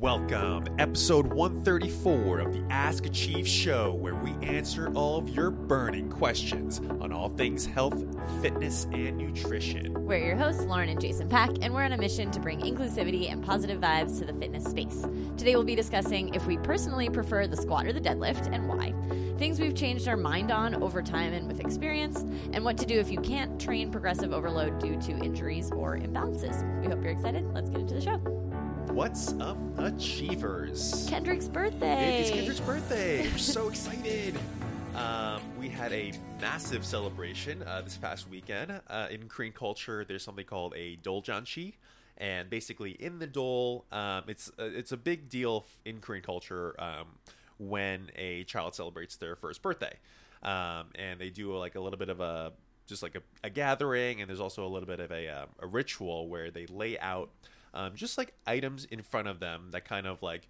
Welcome, episode 134 of the Ask Achieve show, where we answer all of your burning questions on all things health, fitness, and nutrition. We're your hosts, Lauren and Jason Pak, and we're on a mission to bring inclusivity and positive vibes to the fitness space. Today we'll be discussing if we personally prefer the squat or the deadlift and why, things we've changed our mind on over time and with experience, and what to do if you can't train progressive overload due to injuries or imbalances. We hope you're excited. Let's get into the show. What's up, Achievers? Kendrick's birthday. It's Kendrick's birthday. We're so excited. Um, we had a massive celebration uh, this past weekend. Uh, in Korean culture, there's something called a doljanchi, and basically in the dol, um, it's uh, it's a big deal in Korean culture um, when a child celebrates their first birthday, um, and they do like a little bit of a just like a, a gathering, and there's also a little bit of a, uh, a ritual where they lay out um, just like items in front of them that kind of like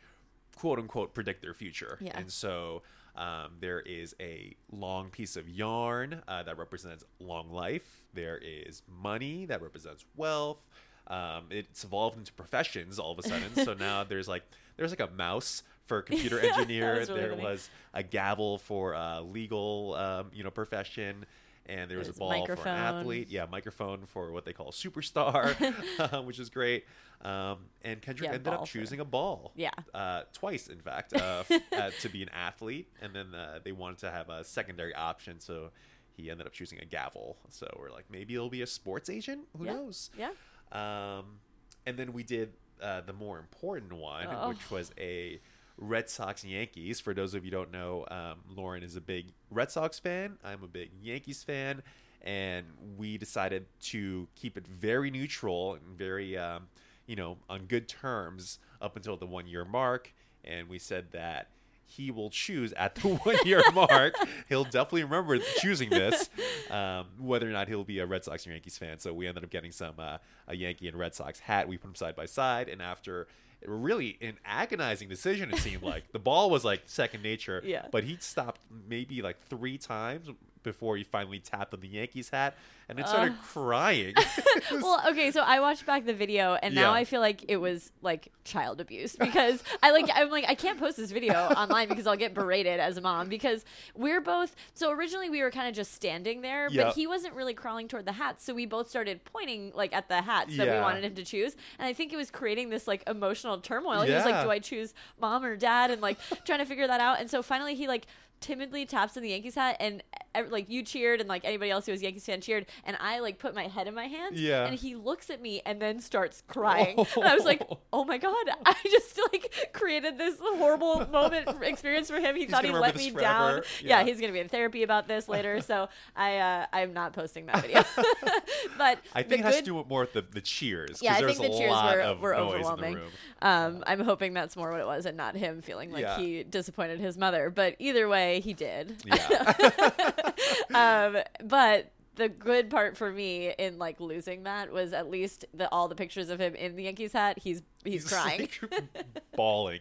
quote unquote predict their future. Yeah. And so um, there is a long piece of yarn uh, that represents long life. There is money that represents wealth. Um, it's evolved into professions all of a sudden. so now there's like there's like a mouse for a computer engineer. really there funny. was a gavel for a legal um, you know profession. And there was a a ball for an athlete. Yeah, microphone for what they call a superstar, uh, which is great. Um, and Kendrick Yeah, ended up for- choosing a ball Yeah. uh, twice, in fact, uh, uh, to be an athlete, and then uh, they wanted to have a secondary option, so he ended up choosing a gavel. So we're like, maybe it'll be a sports agent. Who Yeah. knows? Yeah. Um, and then we did uh, the more important one, Oh. which was a Red Sox Yankees. For those of you who don't know, um, Lauren is a big Red Sox fan. I'm a big Yankees fan, and we decided to keep it very neutral and very, um, you know, on good terms up until the one year mark. And we said that he will choose at the one year mark. He'll definitely remember choosing this, um, whether or not he'll be a Red Sox or Yankees fan. So we ended up getting some uh, a Yankee and Red Sox hat. We put them side by side, and after really an agonizing decision, it seemed like the ball was like second nature. Yeah. But he stopped maybe like three times before he finally tapped on the Yankees hat, and then started crying. well, okay, so I watched back the video, and now Yeah. I feel like it was like child abuse because I like I'm like I can't post this video online because I'll get berated as a mom because we're both. So originally we were kind of just standing there, Yep. but he wasn't really crawling toward the hat, so we both started pointing like at the hats that we wanted him to choose, and I think it was creating this like emotional turmoil. He was like, "Do I choose mom or dad?" and like trying to figure that out, and so finally he like timidly taps in the Yankees hat and like you cheered and like anybody else who was Yankees fan cheered and I like put my head in my hands Yeah. and he looks at me and then starts crying and I was like oh my god I just like created this horrible moment experience for him he thought he let me forever. down yeah. Yeah. he's gonna be in therapy about this later so I uh, I'm not posting that video but I think it has good- to do with more with the, the cheers. yeah, I there's think the a cheers lot were, of were noise in the overwhelming. Um, I'm hoping that's more what it was and not him feeling like Yeah. he disappointed his mother. But either way, he did. Yeah. um, but the good part for me in like losing that was at least the all the pictures of him in the Yankees hat. He's he's, crying, like, bawling.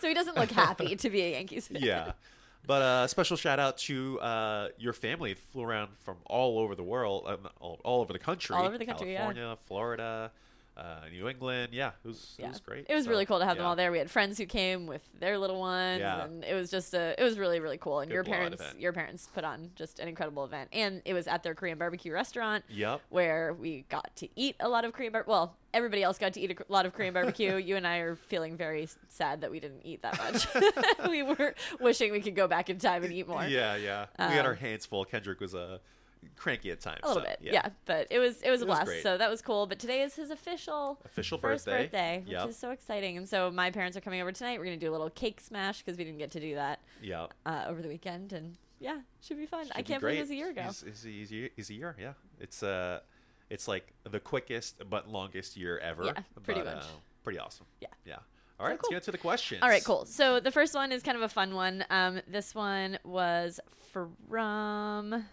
so he doesn't look happy to be a Yankees fan. yeah. But uh, special shout out to uh, your family. Flew around from all over the world, um, all, all over the country. All over the country, yeah. California, Florida, uh, New England. Yeah, it was, it was great. It was So, really cool to have them all there. We had friends who came with their little ones, Yeah. and it was just a. It was really really cool. And Good your parents, event. your parents put on just an incredible event, and it was at their Korean barbecue restaurant. Yep. where we got to eat a lot of Korean bar. Well, everybody else got to eat a lot of Korean barbecue. you and I are feeling very sad that we didn't eat that much. we were wishing we could go back in time and eat more. Yeah, yeah. we had our Um, hands full. Kendrick was uh, cranky at times. A little so, bit, yeah. But it was it was a It was blast. great. so that was cool. But today is his official Official first birthday. birthday, which is so exciting. And so my parents are coming over tonight. We're gonna do a little cake smash because we didn't get to do that Yeah. uh, over the weekend. And yeah, should be fun. I Should be can't believe it was a year ago. He's, a year- he's a year, yeah. It's uh, it's like the quickest but longest year ever. Yeah, pretty but, much. Uh, pretty awesum. Yeah. Yeah. All right, let's cool. get into the questions. All right, cool. So the first one is kind of a fun one. Um, this one was from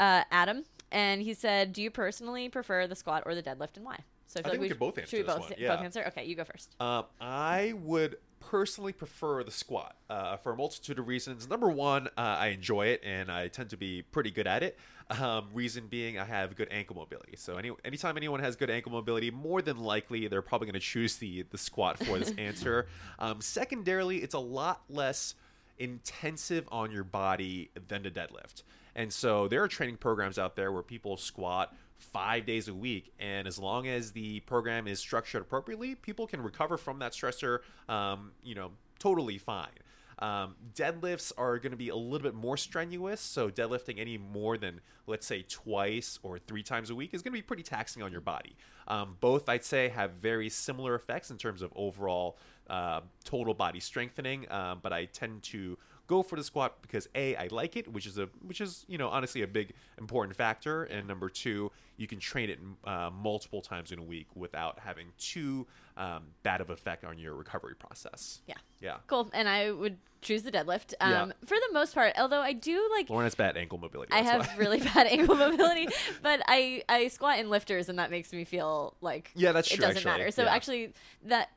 uh, Adam, and he said, "Do you personally prefer the squat or the deadlift, and why?" So I, feel think like we could both answer should we this both one, both answer? Okay, you go first. Um, I would personally prefer the squat uh, for a multitude of reasons. Number one, uh, I enjoy it and I tend to be pretty good at it. Um, reason being, I have good ankle mobility. So any anytime anyone has good ankle mobility, more than likely they're probably going to choose the the squat for this answer. Um, secondarily, it's a lot less intensive on your body than the deadlift. And so there are training programs out there where people squat five days a week. And as long as the program is structured appropriately, people can recover from that stressor, um, you know, totally fine. Um, deadlifts are going to be a little bit more strenuous. So, deadlifting any more than, let's say, twice or three times a week is going to be pretty taxing on your body. Um, both, I'd say, have very similar effects in terms of overall uh, total body strengthening. Um, but I tend to go for the squat because a I like it, which is a which is you know honestly a big important factor, and number two, you can train it uh, multiple times in a week without having too um, bad of effect on your recovery process. Yeah. Yeah. Cool. And I would choose the deadlift um, Yeah. for the most part. Although I do like. Lauren has bad ankle mobility. I have why. really bad ankle mobility, but I I squat in lifters, and that makes me feel like Yeah, that's it true, doesn't actually. matter. So Yeah. actually, that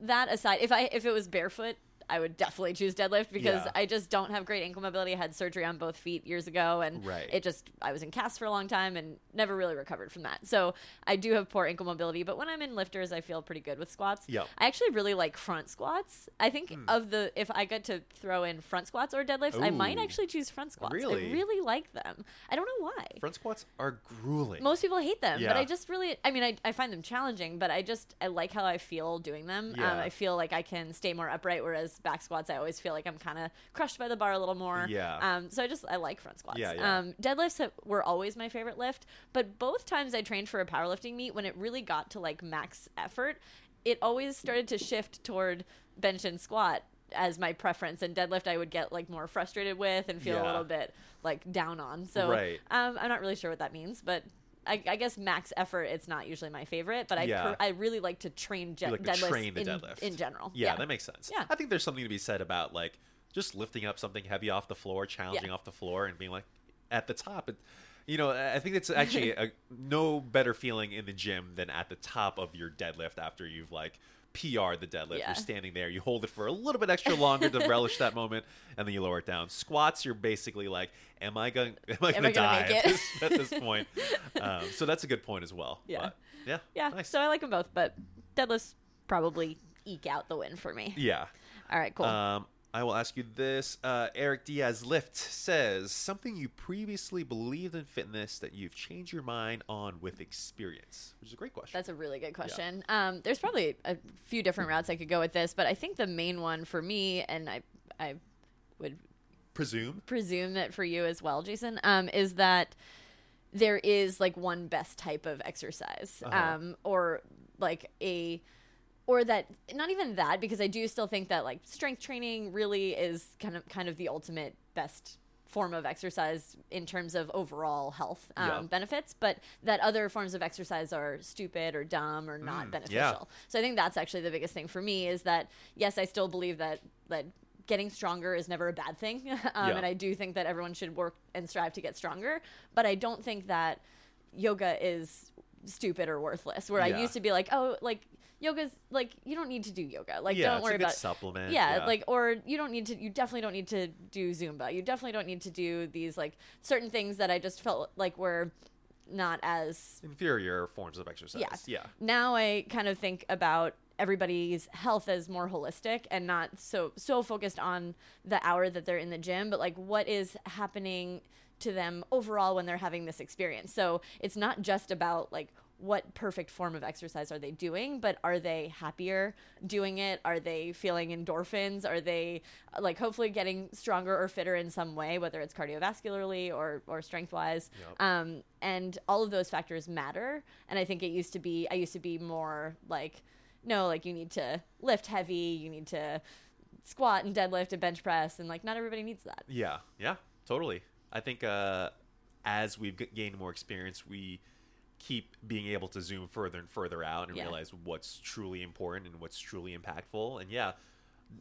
that aside, if I if it was barefoot, I would definitely choose deadlift because Yeah. I just don't have great ankle mobility. I had surgery on both feet years ago, and Right. it just I was in cast for a long time and never really recovered from that. So I do have poor ankle mobility, but when I'm in lifters, I feel pretty good with squats. Yep. I actually really like front squats. I think of the if I get to throw in front squats or deadlifts, I might actually choose front squats. Really? I really like them. I don't know why. Front squats are grueling. Most people hate them, but I just really, I mean, I, I find them challenging, but I just, I like how I feel doing them. Um, I feel like I can stay more upright, whereas back squats, I always feel like I'm kind of crushed by the bar a little more. Yeah. Um, so I just, I like front squats. Yeah, yeah. Um, deadlifts have, were always my favorite lift, but both times I trained for a powerlifting meet, when it really got to like max effort, it always started to shift toward bench and squat as my preference and deadlift I would get like more frustrated with and feel a little bit like down on. So Right. um, I'm not really sure what that means, but I, I guess max effort it's not usually my favorite, but I Yeah. per, I really like to train je- like deadlifts train the in, deadlift in general. Yeah, that makes sense. Yeah. I think there's something to be said about like just lifting up something heavy off the floor, challenging off the floor, and being like at the top. It, you know, I I think it's actually a, no better feeling in the gym than at the top of your deadlift after you've like PR the deadlift. Yeah. You're standing there, you hold it for a little bit extra longer to relish that moment, and then you lower it down. Squats, you're basically like, "Am I going? Am I going to die at this, at this point?" Um, so that's a good point as well. Yeah. But, yeah. yeah. Nice. So I like them both, but deadlifts probably eke out the win for me. yeah. All right, cool. Um, I will ask you this. Uh, Eric Diaz Lift says something you previously believed in fitness that you've changed your mind on with experience, which is a great question. That's a really good question. Um, there's probably a few different routes I could go with this, but I think the main one for me, and I, I would Presume. presume that for you as well, Jason, um, is that there is like one best type of exercise, Uh-huh. um, or like a, or that not even that because I do still think that like strength training really is kind of kind of the ultimate best form of exercise in terms of overall health um, Yeah. benefits, but that other forms of exercise are stupid or dumb or not Mm, beneficial. yeah. So I think that's actually the biggest thing for me is that yes, I still believe that that getting stronger is never a bad thing, um, Yeah. and I do think that everyone should work and strive to get stronger. But I don't think that yoga is stupid or worthless. Where I used to be like, oh, like yoga's like you don't need to do yoga. Like yeah, don't it's worry a good about supplement. yeah, like or you don't need to you definitely don't need to do zumba you definitely don't need to do these like certain things that i just felt like were not as inferior forms of exercise. Yeah. Yeah. now i kind of think about everybody's health as more holistic and not so so focused on the hour that they're in the gym but like what is happening to them overall when they're having this experience so it's not just about like what perfect form of exercise are they doing but are they happier doing it? Are they feeling endorphins? Are they like hopefully getting stronger or fitter in some way whether it's cardiovascularly or or strength wise Yep. um, and all of those factors matter. And i think it used to be i used to be more like no like you need to lift heavy you need to squat and deadlift and bench press and like not everybody needs that. Yeah, yeah, totally. I think uh, as we've g- gained more experience, we keep being able to zoom further and further out and Yeah. realize what's truly important and what's truly impactful. And yeah,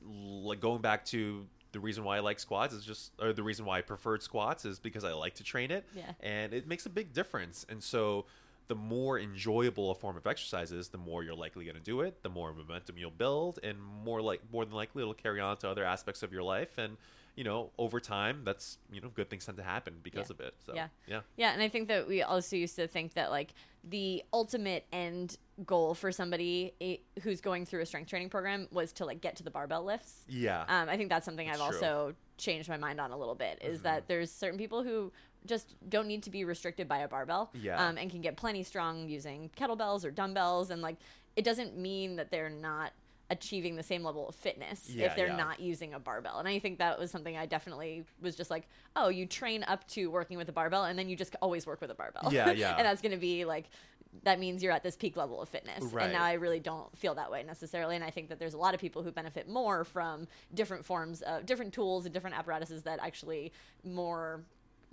like going back to the reason why I like squats is just, or the reason why I preferred squats is because I like to train it. Yeah. And it makes a big difference. And so the more enjoyable a form of exercise is, the more you're likely going to do it, the more momentum you'll build, and more like more than likely it'll carry on to other aspects of your life. And you know, over time, that's you know, good things tend to happen because Yeah. of it. So Yeah. yeah, Yeah, and I think that we also used to think that like the ultimate end goal for somebody eh, who's going through a strength training program was to like get to the barbell lifts. yeah, Um, I think that's something I've true. also changed my mind on a little bit. Is Mm-hmm. that there's certain people who just don't need to be restricted by a barbell, Yeah. um, and can get plenty strong using kettlebells or dumbbells, and like it doesn't mean that they're not achieving the same level of fitness Yeah, if they're yeah. not using a barbell. And I think that was something I definitely was just like, oh, you train up to working with a barbell, and then you just always work with a barbell. Yeah, yeah. and that's going to be like. That means you're at this peak level of fitness. Right. And now I really don't feel that way necessarily. And I think that there's a lot of people who benefit more from different forms of different tools and different apparatuses that actually more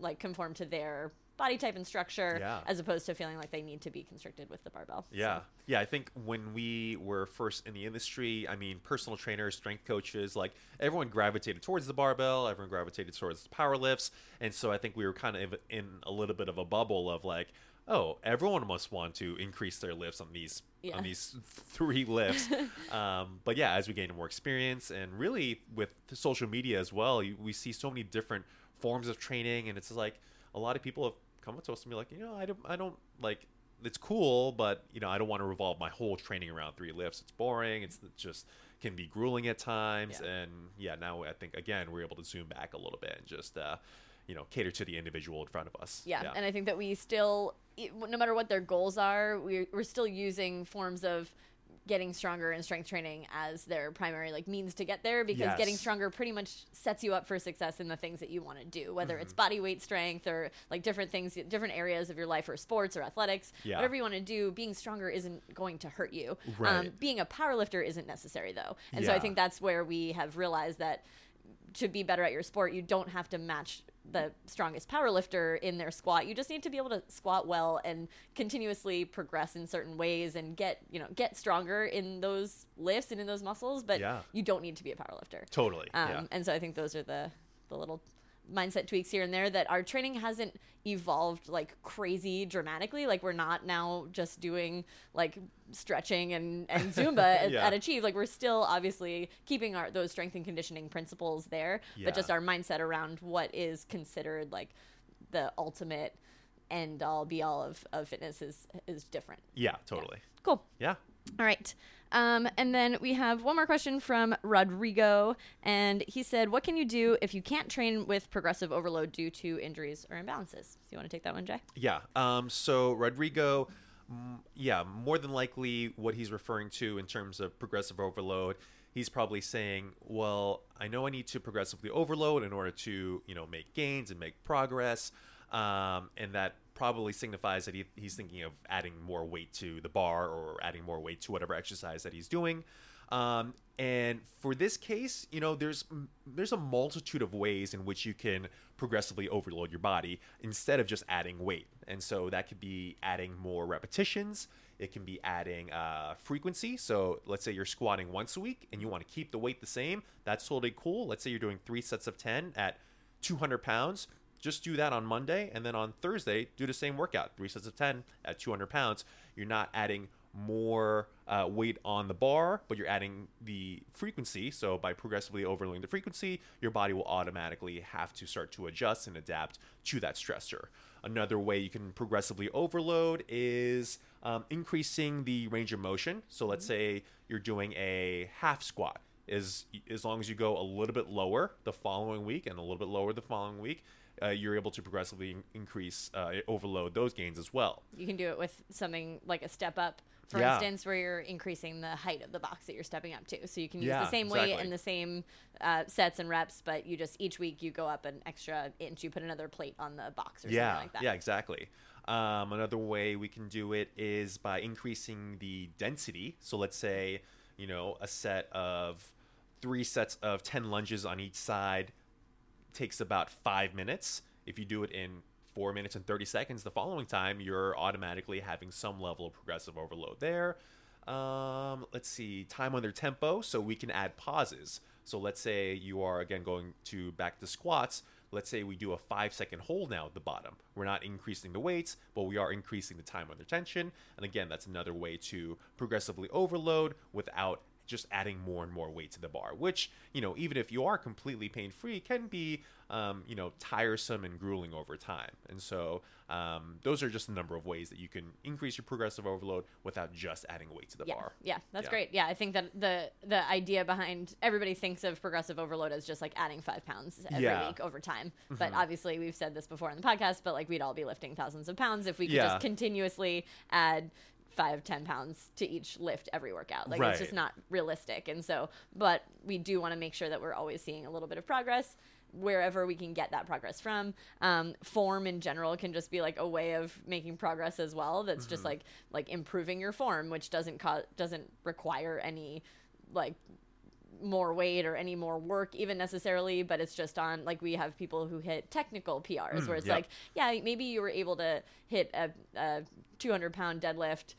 like conform to their body type and structure Yeah. as opposed to feeling like they need to be constricted with the barbell. Yeah. So, Yeah. I think when we were first in the industry, I mean, personal trainers, strength coaches, like everyone gravitated towards the barbell, everyone gravitated towards the power lifts. And so I think we were kind of in a little bit of a bubble of like, oh, everyone must want to increase their lifts on these Yeah. on these three lifts. um, but yeah, as we gain more experience and really with social media as well, you, we see so many different forms of training, and it's like a lot of people have come up to us and be like, you know, I don't, I don't like. It's cool, but you know, I don't want to revolve my whole training around three lifts. It's boring. It's just can be grueling at times, Yeah. and yeah, now I think again we're able to zoom back a little bit and just. Uh, you know, cater to the individual in front of us. yeah. And I think that we still, no matter what their goals are, we're, we're still using forms of getting stronger and strength training as their primary like means to get there because getting stronger pretty much sets you up for success in the things that you want to do whether it's Mm-hmm. body weight strength or like different things different areas of your life or sports or athletics. Yeah. whatever you want to do being stronger isn't going to hurt you. Um, being a power lifter isn't necessary though. And so i think that's where we have realized that to be better at your sport, you don't have to match the strongest power lifter in their squat. You just need to be able to squat well and continuously progress in certain ways and get, you know, get stronger in those lifts and in those muscles, but Yeah. you don't need to be a power lifter. Totally. Um, yeah. And so I think those are the, the little mindset tweaks here and there that our training hasn't evolved like crazy dramatically. Like we're not now just doing like stretching and, and Zumba at, Yeah. at Achieve. Like we're still obviously keeping our those strength and conditioning principles there, Yeah. but just our mindset around what is considered like the ultimate end all be all of, of fitness is is different. yeah. Totally. Cool. Yeah. All right. Um, and then we have one more question from Rodrigo. And he said, What can you do if you can't train with progressive overload due to injuries or imbalances? Do you want to take that one, Jay? Yeah. Um, so Rodrigo, yeah, more than likely what he's referring to in terms of progressive overload, he's probably saying, well, I know I need to progressively overload in order to, you know, make gains and make progress. Um, and that probably signifies that he, he's thinking of adding more weight to the bar or adding more weight to whatever exercise that he's doing. Um, and for this case, you know, there's there's a multitude of ways in which you can progressively overload your body instead of just adding weight. And so that could be adding more repetitions. It can be adding uh, frequency. So let's say you're squatting once a week and you want to keep the weight the same. That's totally cool. Let's say you're doing three sets of 10 at 200 pounds. Just do that on Monday. And then on Thursday, do the same workout three sets of 10 at 200 pounds. You're not adding more uh, weight on the bar, but you're adding the frequency. So by progressively overloading the frequency, your body will automatically have to start to adjust and adapt to that stressor. Another way you can progressively overload is um, increasing the range of motion. So let's say you're doing a half squat. Is as long as you go a little bit lower the following week and a little bit lower the following week, uh, you're able to progressively in- increase uh, overload those gains as well. You can do it with something like a step up, for Yeah. instance, where you're increasing the height of the box that you're stepping up to. So you can use Yeah, the same weight and the same uh, sets and reps, but you just each week you go up an extra inch. You put another plate on the box or yeah, something like that. Yeah, exactly. Um, another way we can do it is by increasing the density. So let's say, you know, a set of three sets of 10 lunges on each side takes about five minutes. If you do it in four minutes and 30 seconds the following time, you're automatically having some level of progressive overload there. Um, let's see, time under tempo. So we can add pauses. So let's say you are again going to back to squats. Let's say we do a five second hold now at the bottom. We're not increasing the weights, but we are increasing the time under tension. And again, that's another way to progressively overload without just adding more and more weight to the bar, which, you know, even if you are completely pain free, can be, um, you know, tiresome and grueling over time. And so um, those are just a number of ways that you can increase your progressive overload without just adding weight to the yeah, bar. yeah, that's Yeah. great. Yeah, I think that the the idea behind everybody thinks of progressive overload as just like adding five pounds every Yeah. Mm-hmm. week over time. But obviously, we've said this before in the podcast. But like, we'd all be lifting thousands of pounds if we could just continuously add five, ten pounds to each lift every workout. Like, it's just not realistic. And so, but we do want to make sure that we're always seeing a little bit of progress wherever we can get that progress from um, form in general can just be like a way of making progress as well that's just like like improving your form which doesn't co- doesn't require any like more weight or any more work even necessarily but it's just on like we have people who hit technical prs where it's yeah. like yeah maybe you were able to hit a, a 200 pound deadlift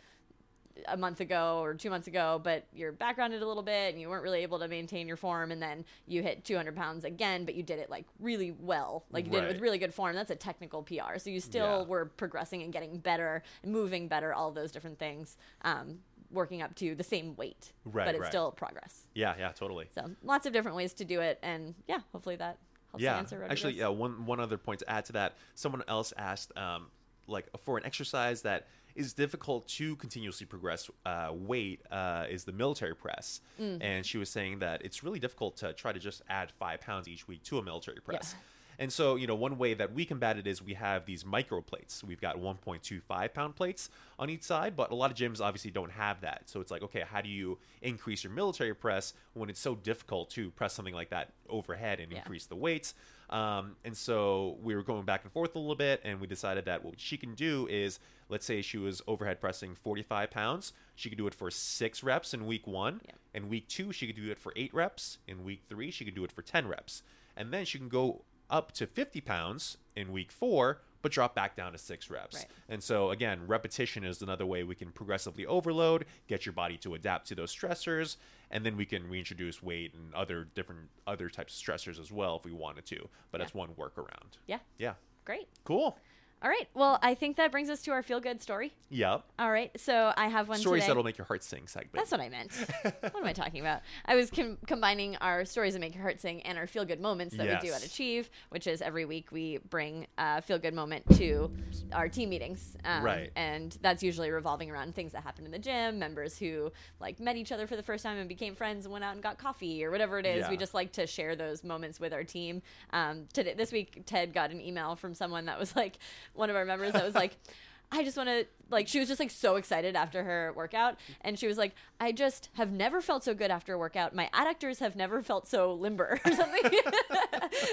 a month ago or two months ago, but you're backgrounded a little bit and you weren't really able to maintain your form, and then you hit 200 pounds again, but you did it like really well, like you did it with really good form. That's a technical PR. So you still Yeah. were progressing and getting better, and moving better, all those different things, um, working up to the same weight, Right, but it's right. still progress. Yeah, yeah, totally. So lots of different ways to do it, and yeah, hopefully that helps yeah, answer. Rodrigo's. actually, yeah. One one other point to add to that. Someone else asked, um, like for an exercise that is difficult to continuously progress uh, weight uh, is the military press, Mm. and she was saying that it's really difficult to try to just add five pounds each week to a military press. And so, you know, one way that we combat it is we have these micro plates. We've got 1.25 pound plates on each side, but a lot of gyms obviously don't have that. So it's like, okay, how do you increase your military press when it's so difficult to press something like that overhead and Yeah. increase the weights? Um, and so we were going back and forth a little bit, and we decided that what she can do is, let's say she was overhead pressing 45 pounds, she could do it for six reps in week one. Yeah. In week two, she could do it for eight reps. In week three, she could do it for 10 reps. And then she can go up to 50 pounds in week four, but drop back down to six reps. Right. And so, again, repetition is another way we can progressively overload, get your body to adapt to those stressors, and then we can reintroduce weight and other different other types of stressors as well if we wanted to. But that's one workaround. yeah, Yeah. great. Cool. All right, well, I think that brings us to our feel good story. Yep. All right, so I have one Stories today. that'll make your heart sing segment. That's what I meant. what am I talking about? I was com- combining our stories that make your heart sing and our feel good moments that we do at Achieve, which is every week we bring a feel good moment to our team meetings. Um, Right. And that's usually revolving around things that happened in the gym, members who like met each other for the first time and became friends and went out and got coffee or whatever it is. We just like to share those moments with our team. Um, today, this week, Ted got an email from someone that was like, one of our members that was like, I just want to like she was just like so excited after her workout and she was like I just have never felt so good after a workout. My adductors have never felt so limber or something.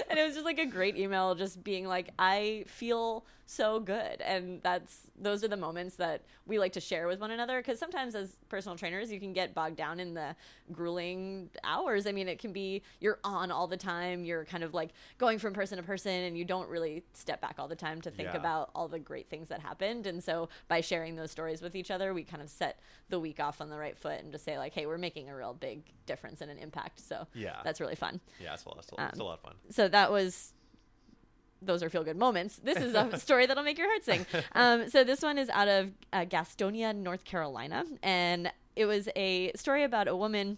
And it was just like a great email just being like I feel so good and that's those are the moments that we like to share with one another because sometimes as personal trainers you can get bogged down in the grueling hours I mean it can be you're on all the time you're kind of like going from person to person and you don't really step back all the time to think Yeah. about all the great things that happened. And so by sharing those stories with each other, we kind of set the week off on the right foot and just say like, hey, we're making a real big difference and an impact. So Yeah. that's really fun. yeah, it's a, lot, it's, a lot, it's a Um, lot of fun. So that was those are feel good moments. This is a story that'll make your heart sing. Um, so this one is out of uh, Gastonia, North Carolina, and it was a story about a woman.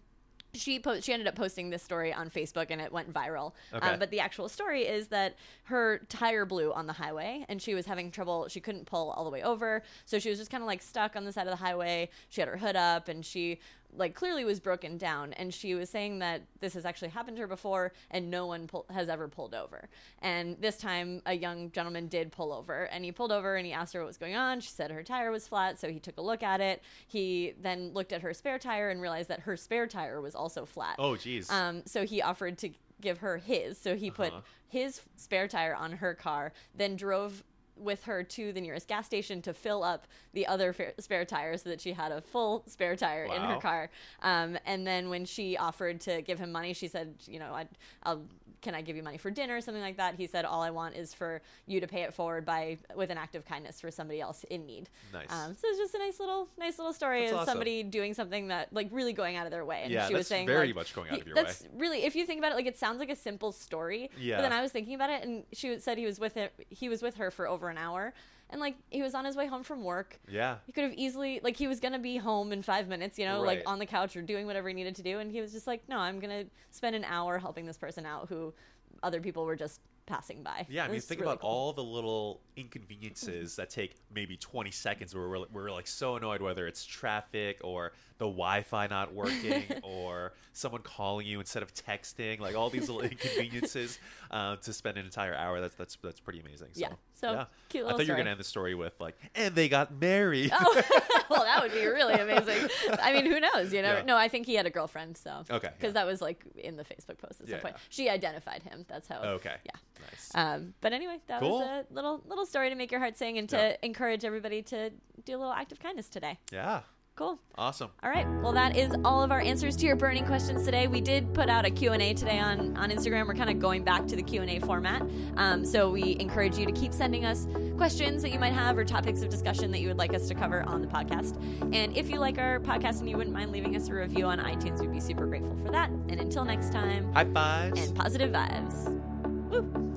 She po- she ended up posting this story on Facebook and it went viral. Okay. Um, but the actual story is that her tire blew on the highway and she was having trouble. She couldn't pull all the way over, so she was just kind of like stuck on the side of the highway. She had her hood up and she like clearly was broken down and she was saying that this has actually happened to her before and no one pull- has ever pulled over and this time a young gentleman did pull over and he pulled over and he asked her what was going on she said her tire was flat so he took a look at it he then looked at her spare tire and realized that her spare tire was also flat Oh, jeez um, so he offered to give her his. So he put Uh-huh. his spare tire on her car, then drove with her to the nearest gas station to fill up the other fa- spare tire so that she had a full spare tire in her car. Um, and then when she offered to give him money, she said, you know, I'd, I'll. Can I give you money for dinner or something like that? He said, "All I want is for you to pay it forward by with an act of kindness for somebody else in need." Nice. Um, so it's just a nice little, nice little story That's of awesome. somebody doing something that, like, really going out of their way. And Yeah, she was that's saying, very like, much going out of your way. that's really, if you think about it, like, it sounds like a simple story. Yeah. But then I was thinking about it, and she said he was with it. He was with her for over an hour, and like he was on his way home from work. Yeah. He could have easily, like, he was gonna be home in five minutes, you know, Right. like on the couch or doing whatever he needed to do, and he was just like, no, I'm gonna spend an hour helping this person out who other people were just passing by. Yeah, I mean, think really about cool. all the little inconveniences that take maybe 20 seconds where we're, we're like so annoyed whether it's traffic or the Wi-Fi not working or someone calling you instead of texting, like all these little inconveniences uh, to spend an entire hour. That's that's that's pretty amazing. So, Yeah, so, cute I thought you were gonna end the story with like, and they got married. Oh, well, that would be really amazing. I mean, who knows? You know? Yeah. No, I think he had a girlfriend. So Okay, because yeah. that was like in the Facebook post at some Yeah, point. yeah. She identified him. That's how. okay. Yeah. Nice. Um, but anyway, that Cool. was a little little story to make your heart sing and to Yeah. encourage everybody to do a little act of kindness today. yeah. Cool. Awesome. All right. Well, that is all of our answers to your burning questions today. We did put out a Q&A today on, on Instagram. We're kind of going back to the Q&A format. Um, so we encourage you to keep sending us questions that you might have or topics of discussion that you would like us to cover on the podcast. And if you like our podcast and you wouldn't mind leaving us a review on iTunes, we'd be super grateful for that. And until next time, High fives. and positive vibes. Woo.